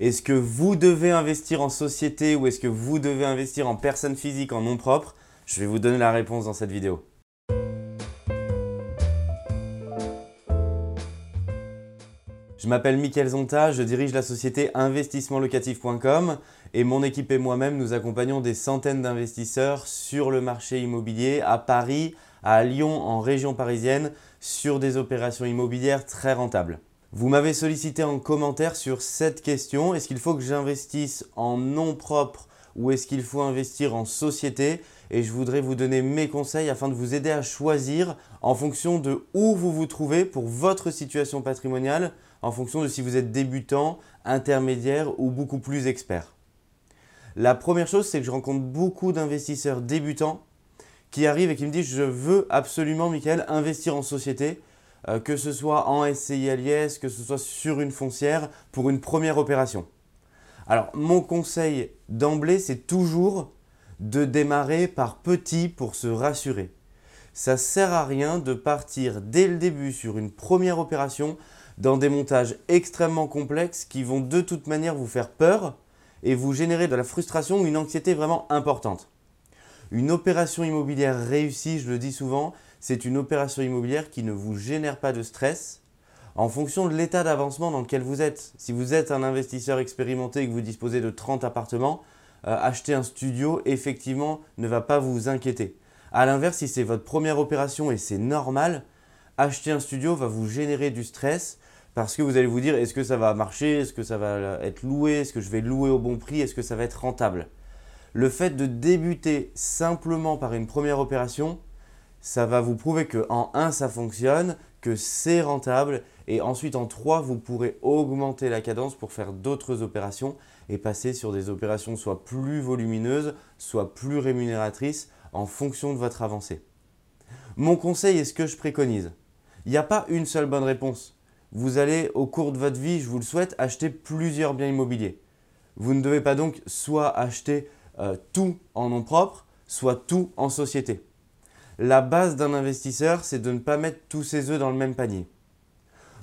Est-ce que vous devez investir en société ou est-ce que vous devez investir en personne physique en nom propre? Je vais vous donner la réponse dans cette vidéo. Je m'appelle Mickaël Zonta, je dirige la société investissementlocatif.com et mon équipe et moi-même nous accompagnons des centaines d'investisseurs sur le marché immobilier à Paris, à Lyon, en région parisienne, sur des opérations immobilières très rentables. Vous m'avez sollicité en commentaire sur cette question. Est-ce qu'il faut que j'investisse en nom propre ou est-ce qu'il faut investir en société? Et je voudrais vous donner mes conseils afin de vous aider à choisir en fonction de où vous vous trouvez pour votre situation patrimoniale, en fonction de si vous êtes débutant, intermédiaire ou beaucoup plus expert. La première chose, c'est que je rencontre beaucoup d'investisseurs débutants qui arrivent et qui me disent je veux absolument, Michael, investir en société euh, que ce soit en SCI à que ce soit sur une foncière, pour une première opération. Alors, mon conseil d'emblée, c'est toujours de démarrer par petit pour se rassurer. Ça sert à rien de partir dès le début sur une première opération dans des montages extrêmement complexes qui vont de toute manière vous faire peur et vous générer de la frustration ou une anxiété vraiment importante. Une opération immobilière réussie, je le dis souvent, c'est une opération immobilière qui ne vous génère pas de stress en fonction de l'état d'avancement dans lequel vous êtes. Si vous êtes un investisseur expérimenté et que vous disposez de 30 appartements, euh, acheter un studio, effectivement, ne va pas vous inquiéter. A l'inverse, si c'est votre première opération et c'est normal, acheter un studio va vous générer du stress parce que vous allez vous dire est-ce que ça va marcher, est-ce que ça va être loué, est-ce que je vais louer au bon prix, est-ce que ça va être rentable? Le fait de débuter simplement par une première opération, ça va vous prouver que en 1 ça fonctionne, que c'est rentable et ensuite en 3 vous pourrez augmenter la cadence pour faire d'autres opérations et passer sur des opérations soit plus volumineuses, soit plus rémunératrices en fonction de votre avancée. Mon conseil est ce que je préconise. Il n'y a pas une seule bonne réponse. Vous allez au cours de votre vie, je vous le souhaite, acheter plusieurs biens immobiliers. Vous ne devez pas donc soit acheter euh, tout en nom propre, soit tout en société. La base d'un investisseur, c'est de ne pas mettre tous ses œufs dans le même panier.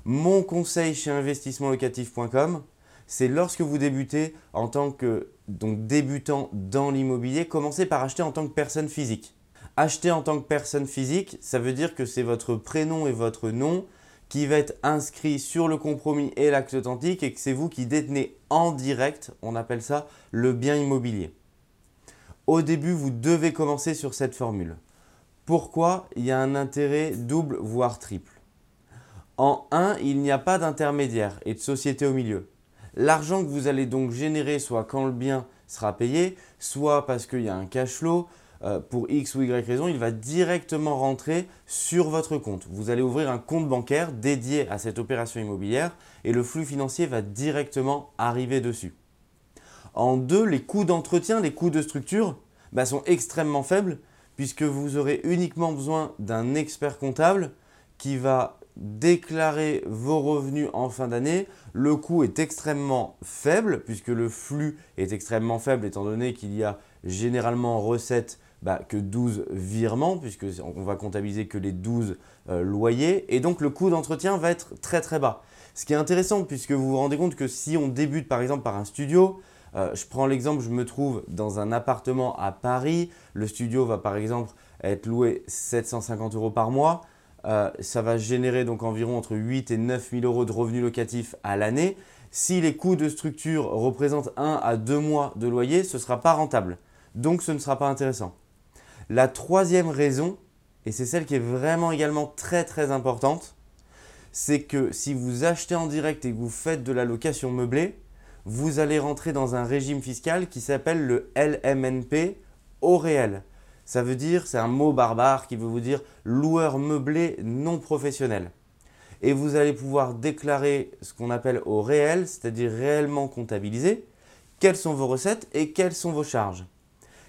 Mon conseil chez investissementlocatif.com, c'est lorsque vous débutez en tant que débutant dans l'immobilier, commencez par acheter en tant que personne physique. Acheter en tant que personne physique, ça veut dire que c'est votre prénom et votre nom qui va être inscrit sur le compromis et l'acte authentique et que c'est vous qui détenez en direct, on appelle ça le bien immobilier. Au début, vous devez commencer sur cette formule. Pourquoi il y a un intérêt double voire triple? En 1, il n'y a pas d'intermédiaire et de société au milieu. L'argent que vous allez donc générer, soit quand le bien sera payé, soit parce qu'il y a un cash flow, euh, pour X ou Y raison, il va directement rentrer sur votre compte. Vous allez ouvrir un compte bancaire dédié à cette opération immobilière et le flux financier va directement arriver dessus. En 2, les coûts d'entretien, les coûts de structure bah, sont extrêmement faibles puisque vous aurez uniquement besoin d'un expert comptable qui va déclarer vos revenus en fin d'année. Le coût est extrêmement faible puisque le flux est extrêmement faible étant donné qu'il y a généralement en recette bah, que 12 virements puisque on va comptabiliser que les 12 euh, loyers et donc le coût d'entretien va être très très bas. Ce qui est intéressant puisque vous vous rendez compte que si on débute par exemple par un studio, euh, je prends l'exemple, je me trouve dans un appartement à Paris. Le studio va par exemple être loué 750 euros par mois. Euh, ça va générer donc environ entre 8 et 9 000 euros de revenus locatifs à l'année. Si les coûts de structure représentent 1 à 2 mois de loyer, ce ne sera pas rentable. Donc ce ne sera pas intéressant. La troisième raison, et c'est celle qui est vraiment également très très importante, c'est que si vous achetez en direct et que vous faites de la location meublée, vous allez rentrer dans un régime fiscal qui s'appelle le LMNP au réel. Ça veut dire, c'est un mot barbare qui veut vous dire loueur meublé non professionnel. Et vous allez pouvoir déclarer ce qu'on appelle au réel, c'est-à-dire réellement comptabilisé, quelles sont vos recettes et quelles sont vos charges.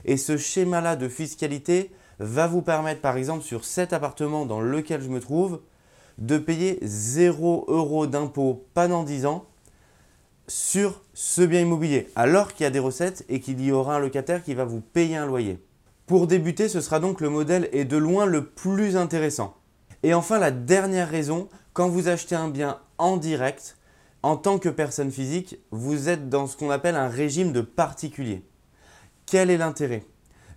Et ce schéma-là de fiscalité va vous permettre, par exemple, sur cet appartement dans lequel je me trouve, de payer 0 euros d'impôt pendant 10 ans sur ce bien immobilier, alors qu'il y a des recettes et qu'il y aura un locataire qui va vous payer un loyer. Pour débuter, ce sera donc le modèle et de loin le plus intéressant. Et enfin, la dernière raison, quand vous achetez un bien en direct, En tant que personne physique, vous êtes dans ce qu'on appelle un régime de particulier. Quel est l'intérêt?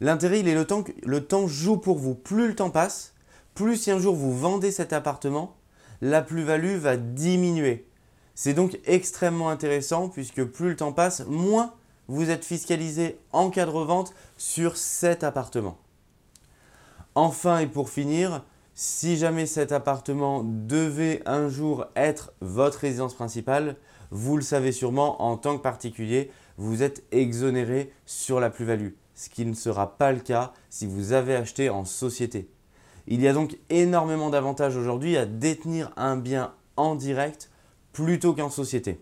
L'intérêt, il est le temps que le temps joue pour vous. Plus le temps passe, plus si un jour vous vendez cet appartement, la plus-value va diminuer. C'est donc extrêmement intéressant puisque plus le temps passe, moins vous êtes fiscalisé en cas de revente sur cet appartement. Enfin et pour finir, si jamais cet appartement devait un jour être votre résidence principale, vous le savez sûrement, en tant que particulier, vous êtes exonéré sur la plus-value, ce qui ne sera pas le cas si vous avez acheté en société. Il y a donc énormément d'avantages aujourd'hui à détenir un bien en direct plutôt qu'en société.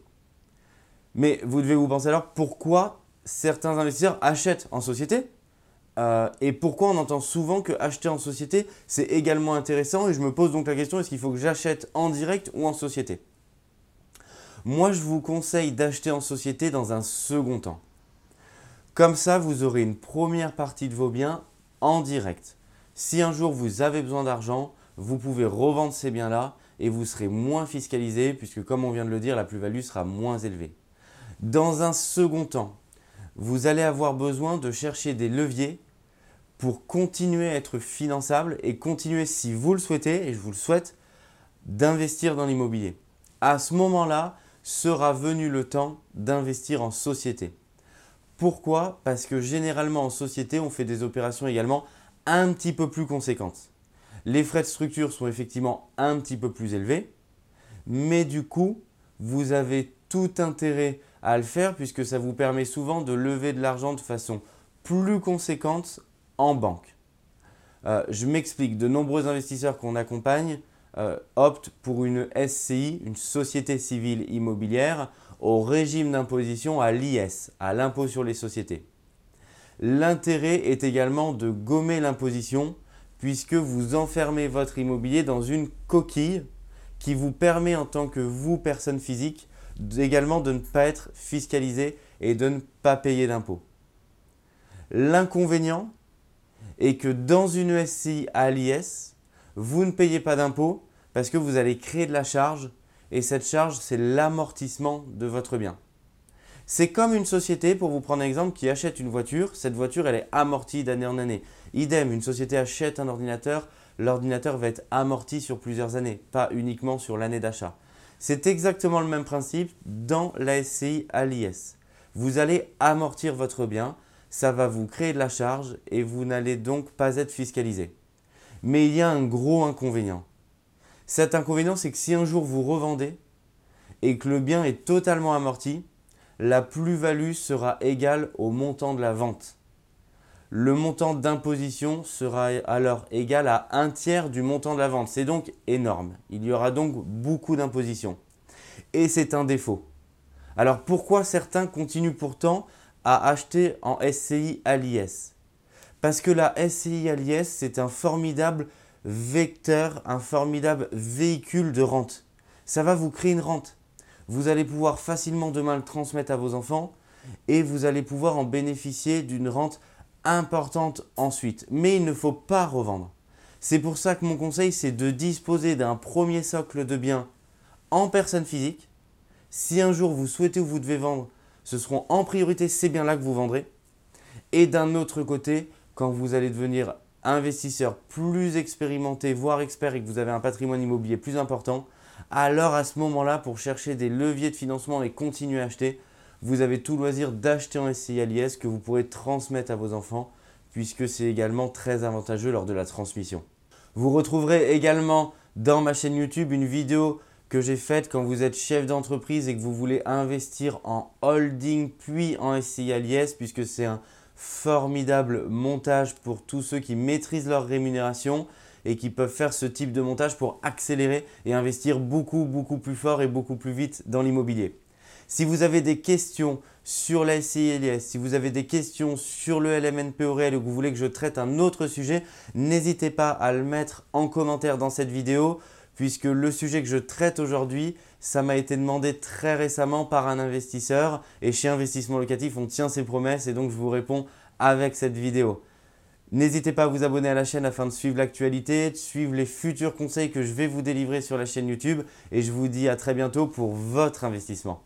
Mais vous devez vous penser alors pourquoi certains investisseurs achètent en société euh, et pourquoi on entend souvent que acheter en société c'est également intéressant et je me pose donc la question est-ce qu'il faut que j'achète en direct ou en société? Moi je vous conseille d'acheter en société dans un second temps. Comme ça vous aurez une première partie de vos biens en direct. Si un jour vous avez besoin d'argent, vous pouvez revendre ces biens-là et vous serez moins fiscalisé puisque comme on vient de le dire, la plus-value sera moins élevée. Dans un second temps, vous allez avoir besoin de chercher des leviers pour continuer à être finançable et continuer, si vous le souhaitez, et je vous le souhaite, d'investir dans l'immobilier. À ce moment-là, sera venu le temps d'investir en société. Pourquoi? Parce que généralement en société, on fait des opérations également un petit peu plus conséquentes. Les frais de structure sont effectivement un petit peu plus élevés, mais du coup, vous avez tout intérêt à le faire puisque ça vous permet souvent de lever de l'argent de façon plus conséquente en banque. Euh, je m'explique, de nombreux investisseurs qu'on accompagne euh, optent pour une SCI, une société civile immobilière, au régime d'imposition à l'IS, à l'impôt sur les sociétés. L'intérêt est également de gommer l'imposition puisque vous enfermez votre immobilier dans une coquille qui vous permet en tant que vous, personne physique, également de ne pas être fiscalisé et de ne pas payer d'impôts. L'inconvénient est que dans une SCI à l'IS, vous ne payez pas d'impôts parce que vous allez créer de la charge et cette charge, c'est l'amortissement de votre bien. C'est comme une société, pour vous prendre un exemple, qui achète une voiture. Cette voiture, elle est amortie d'année en année. Idem, une société achète un ordinateur. L'ordinateur va être amorti sur plusieurs années, pas uniquement sur l'année d'achat. C'est exactement le même principe dans la SCI à l'IS. Vous allez amortir votre bien, ça va vous créer de la charge et vous n'allez donc pas être fiscalisé. Mais il y a un gros inconvénient. Cet inconvénient, c'est que si un jour vous revendez et que le bien est totalement amorti, la plus-value sera égale au montant de la vente. Le montant d'imposition sera alors égal à un tiers du montant de la vente. C'est donc énorme. Il y aura donc beaucoup d'imposition. Et c'est un défaut. Alors pourquoi certains continuent pourtant à acheter en SCI à l'IS Parce que la SCI à l'IS, c'est un formidable vecteur, un formidable véhicule de rente. Ça va vous créer une rente vous allez pouvoir facilement demain le transmettre à vos enfants et vous allez pouvoir en bénéficier d'une rente importante ensuite. Mais il ne faut pas revendre. C'est pour ça que mon conseil, c'est de disposer d'un premier socle de biens en personne physique. Si un jour vous souhaitez ou vous devez vendre, ce seront en priorité ces biens-là que vous vendrez. Et d'un autre côté, quand vous allez devenir investisseur plus expérimenté, voire expert et que vous avez un patrimoine immobilier plus important, alors à ce moment-là, pour chercher des leviers de financement et continuer à acheter, vous avez tout loisir d'acheter en SCI l'IS que vous pourrez transmettre à vos enfants, puisque c'est également très avantageux lors de la transmission. Vous retrouverez également dans ma chaîne YouTube une vidéo que j'ai faite quand vous êtes chef d'entreprise et que vous voulez investir en holding puis en SCI l'IS, puisque c'est un formidable montage pour tous ceux qui maîtrisent leur rémunération et qui peuvent faire ce type de montage pour accélérer et investir beaucoup, beaucoup plus fort et beaucoup plus vite dans l'immobilier. Si vous avez des questions sur la SCILS, si vous avez des questions sur le LMNP au réel ou que vous voulez que je traite un autre sujet, n'hésitez pas à le mettre en commentaire dans cette vidéo puisque le sujet que je traite aujourd'hui, ça m'a été demandé très récemment par un investisseur et chez Investissement Locatif, on tient ses promesses et donc je vous réponds avec cette vidéo. N'hésitez pas à vous abonner à la chaîne afin de suivre l'actualité, de suivre les futurs conseils que je vais vous délivrer sur la chaîne YouTube et je vous dis à très bientôt pour votre investissement.